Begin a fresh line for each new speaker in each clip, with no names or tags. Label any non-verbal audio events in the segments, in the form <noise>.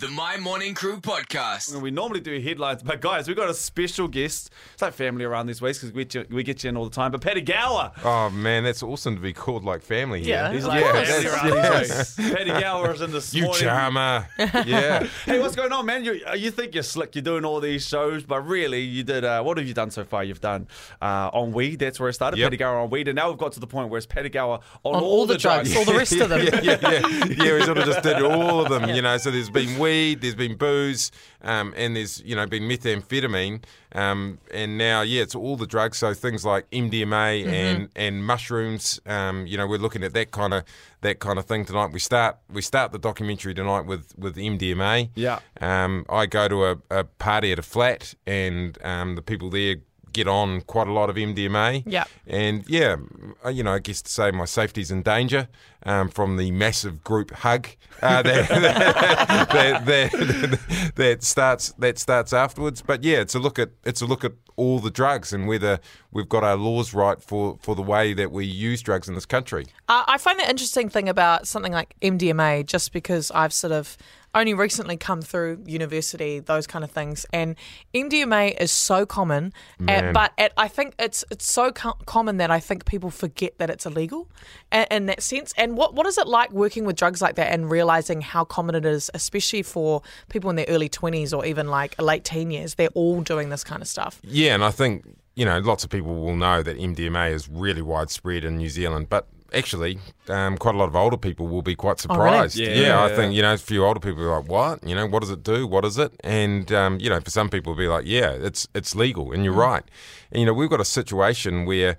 The Mai Morning Crew podcast.
We normally do headlines, but guys, we've got a special guest. It's like family around these weeks because we, get you- we get you in all the time. But Paddy Gower.
Oh man, that's awesome to be called like family. here.
Yeah.
He's like
Yeah,
family
that's-
around
yes.
these weeks. <laughs> Paddy Gower is in this
You
morning.
charmer. <laughs> yeah.
Hey, what's going on, man? You, uh, you think you're slick, you're doing all these shows, but really, you did. Uh, what have you done so far? You've done uh, on weed. That's where it started.
Yep.
Paddy Gower on weed, and now we've got to the point where it's Paddy Gower on,
On all the drugs, all the rest of them. <laughs>
yeah, yeah, yeah. Yeah, we sort of just did all of them, you know. So there's been weed, there's been booze, um, and there's, you know, been methamphetamine. Um, and now, yeah, it's all the drugs. So things like MDMA and, and mushrooms. Um, you know, we're looking at that kind of that kind of thing tonight. We start we start the documentary tonight with, with MDMA.
Yeah.
Um, I go to a, a party at a flat, and um, the people there get on quite a lot of MDMA.
Yeah.
And yeah, uh, you know, I guess to say my safety's in danger um, from the massive group hug uh, <laughs> that, that, that, that starts that starts afterwards. But yeah, it's a look at it's a look at all the drugs and whether we've got our laws right for, for the way that we use drugs in this country.
Uh, I find the interesting thing about something like MDMA, just because I've sort of only recently come through university, those kind of things, and MDMA is so common,
Man.
but it, I think it's it's so co- common that I think people forget that it's illegal, in, in that sense. And what what is it like working with drugs like that and realizing how common it is, especially for people in their early twenties or even like late teen years? They're all doing this kind of stuff.
Yeah, and I think you know lots of people will know that MDMA is really widespread in New Zealand, but actually, um, quite a lot of older people will be quite
Oh, really?
surprised.
Yeah,
yeah, I think you know a few older people are like, "What? You know, what does it do? What is it?" And um, you know, for some people, will be like, "Yeah, it's it's legal," and
Mm.
you're right. And you know, we've got a situation where.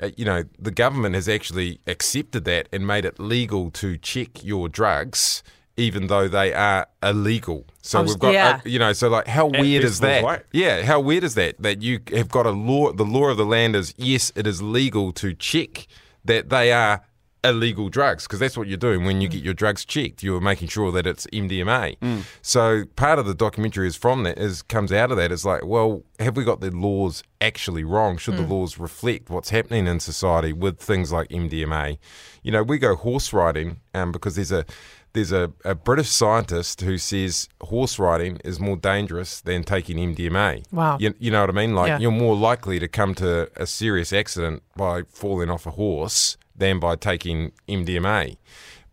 Uh, you know, the government has actually accepted that and made it legal to check your drugs, even though they are illegal. So
was-
we've got,
yeah.
uh, you know, so like, how weird is that?
right?
Yeah, how weird is that? That you have got a law, the law of the land is yes, it is legal to check that they are illegal drugs because that's what you're doing when you get your drugs checked. You're making sure that it's MDMA. So part of the documentary is from that is comes out of that is like, well, have we got the laws actually wrong? Should the laws reflect what's happening in society with things like MDMA? You know, we go horse riding um, because there's a there's a, a British scientist who says horse riding is more dangerous than taking MDMA.
Wow.
You, you know what I mean? Like
Yeah.
you're more likely to come to a serious accident by falling off a horse than by taking MDMA.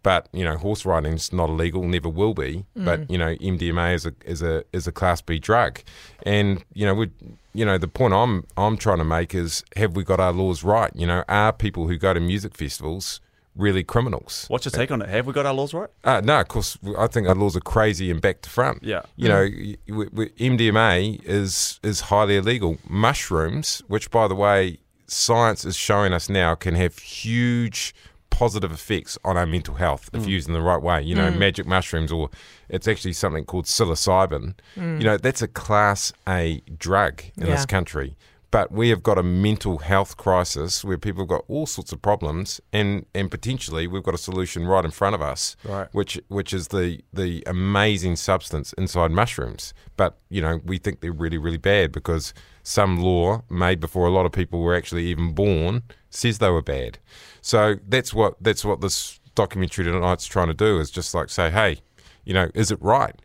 But you know, horse riding's not illegal, never will be. But mm. you know, MDMA is a is a is a class B drug, and you know, we you know the point I'm I'm trying to make is have we got our laws right? You know, are people who go to music festivals really criminals?
What's your take on it? Have we got our laws right?
Uh, no, of course, I think our laws are crazy and back to front.
Yeah.
You know, y- w- w- MDMA is is highly illegal. Mushrooms, which by the way, science is showing us now can have huge positive effects on our mental health if mm. used in the right way. You know, mm. magic mushrooms, or it's actually something called psilocybin. You mm. know, that's a class A drug in this country. But we have got a mental health crisis where people have got all sorts of problems, and, and potentially we've got a solution right in front of us,
Right.
which which is the the amazing substance inside mushrooms. But you know we think they're really really bad because some law made before a lot of people were actually even born says they were bad. So that's what that's what this documentary tonight's trying to do is just like say, hey, you know, is it right?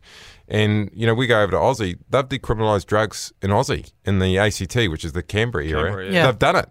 And you know, we go over to Aussie. They've decriminalised drugs in Aussie in the ACT, which is the Canberra area.
Canberra, yeah.
Yeah.
They've done it.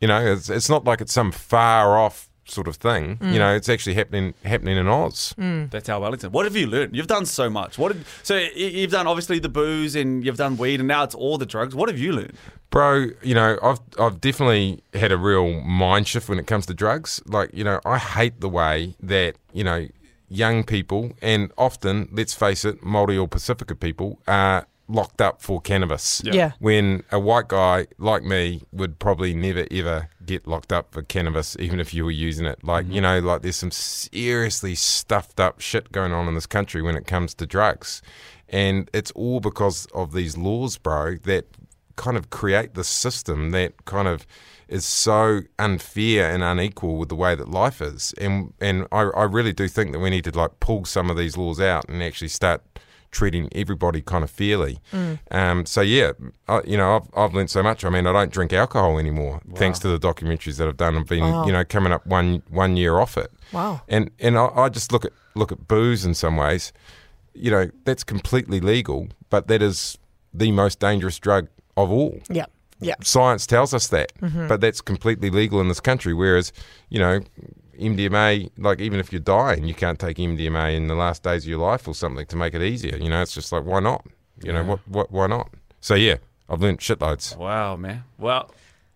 You know, it's, it's not like it's some far off sort of thing.
Mm.
You know, it's actually happening happening in Oz.
That's our Wellington. What have you learned? You've done so much. What did, so you've done obviously the booze and you've done weed and now it's all the drugs. What have you learned?
Bro, you know, I've I've definitely had a real mind shift when it comes to drugs. Like, you know, I hate the way that, you know, young people and often, let's face it, Māori or Pasifika people are locked up for cannabis.
Yeah.
Yeah.
When a white guy like me would probably never ever get locked up for cannabis, even if you were using it. Like, mm-hmm. you know, like there's some seriously stuffed up shit going on in this country when it comes to drugs. And it's all because of these laws, bro, that kind of create the system that kind of is so unfair and unequal with the way that life is. And and I, I really do think that we need to like pull some of these laws out and actually start treating everybody kind of fairly. Um, so yeah, I, you know, I've I've learned so much. I mean, I don't drink alcohol anymore thanks to the documentaries that I've done. I've been
Wow.
you know coming up one one year off it.
Wow.
And and I, I just look at look at booze in some ways. You know, that's completely legal, but that is the most dangerous drug of all
Yeah. Yeah.
science tells us that,
Mm-hmm.
but that's completely legal in this country. Whereas, you know, MDMA, like even if you're dying, you can't take MDMA in the last days of your life or something to make it easier. You know, it's just like why not? You know, what, what, why not? So yeah, I've learned shitloads.
Wow, man. Well,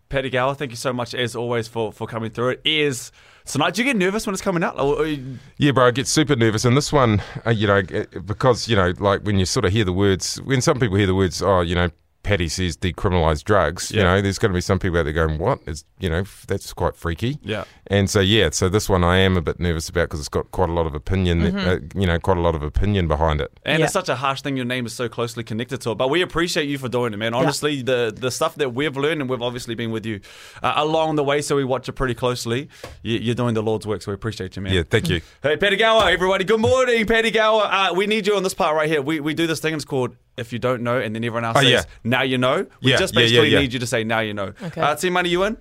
Paddy Gower, thank you so much as always for, for coming through it. Is tonight? Do you get nervous when it's coming out? Or, or you-
Yeah, bro, I get super nervous. And this one, uh, you know, uh, because, you know, like when you sort of hear the words, when some people hear the words, oh, you know, Paddy says decriminalise drugs, you know, there's going to be some people out there going, what? Is, you know, that's quite freaky.
Yeah.
And so, yeah, so this one I am a bit nervous about because it's got quite a lot of opinion, uh, you know, quite a lot of opinion behind it.
and
Yeah.
it's such a harsh thing. Your name is so closely connected to it, but we appreciate you for doing it, man. Honestly, the the stuff that we've learned, and we've obviously been with you uh, along the way, so we watch it pretty closely. You, you're doing the Lord's work, so we appreciate you, man.
Yeah, thank you.
Hey, Paddy Gower, everybody. Good morning, Paddy Gower. Uh, we need you on this part right here. We, we do this thing. It's called If You Don't Know, and then everyone else
Oh,
says,
yeah.
Now you know. We
Yeah,
just
yeah, yeah,
basically
yeah.
need you to say, Now you know.
Okay.
Uh, Team Money, you in?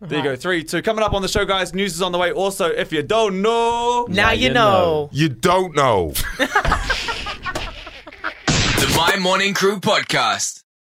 There you go. Three, two. Coming up on the show, guys. News is on the way. Also, if you don't know,
Now you know.
You don't know. <laughs>
The Mai Morning Crew podcast.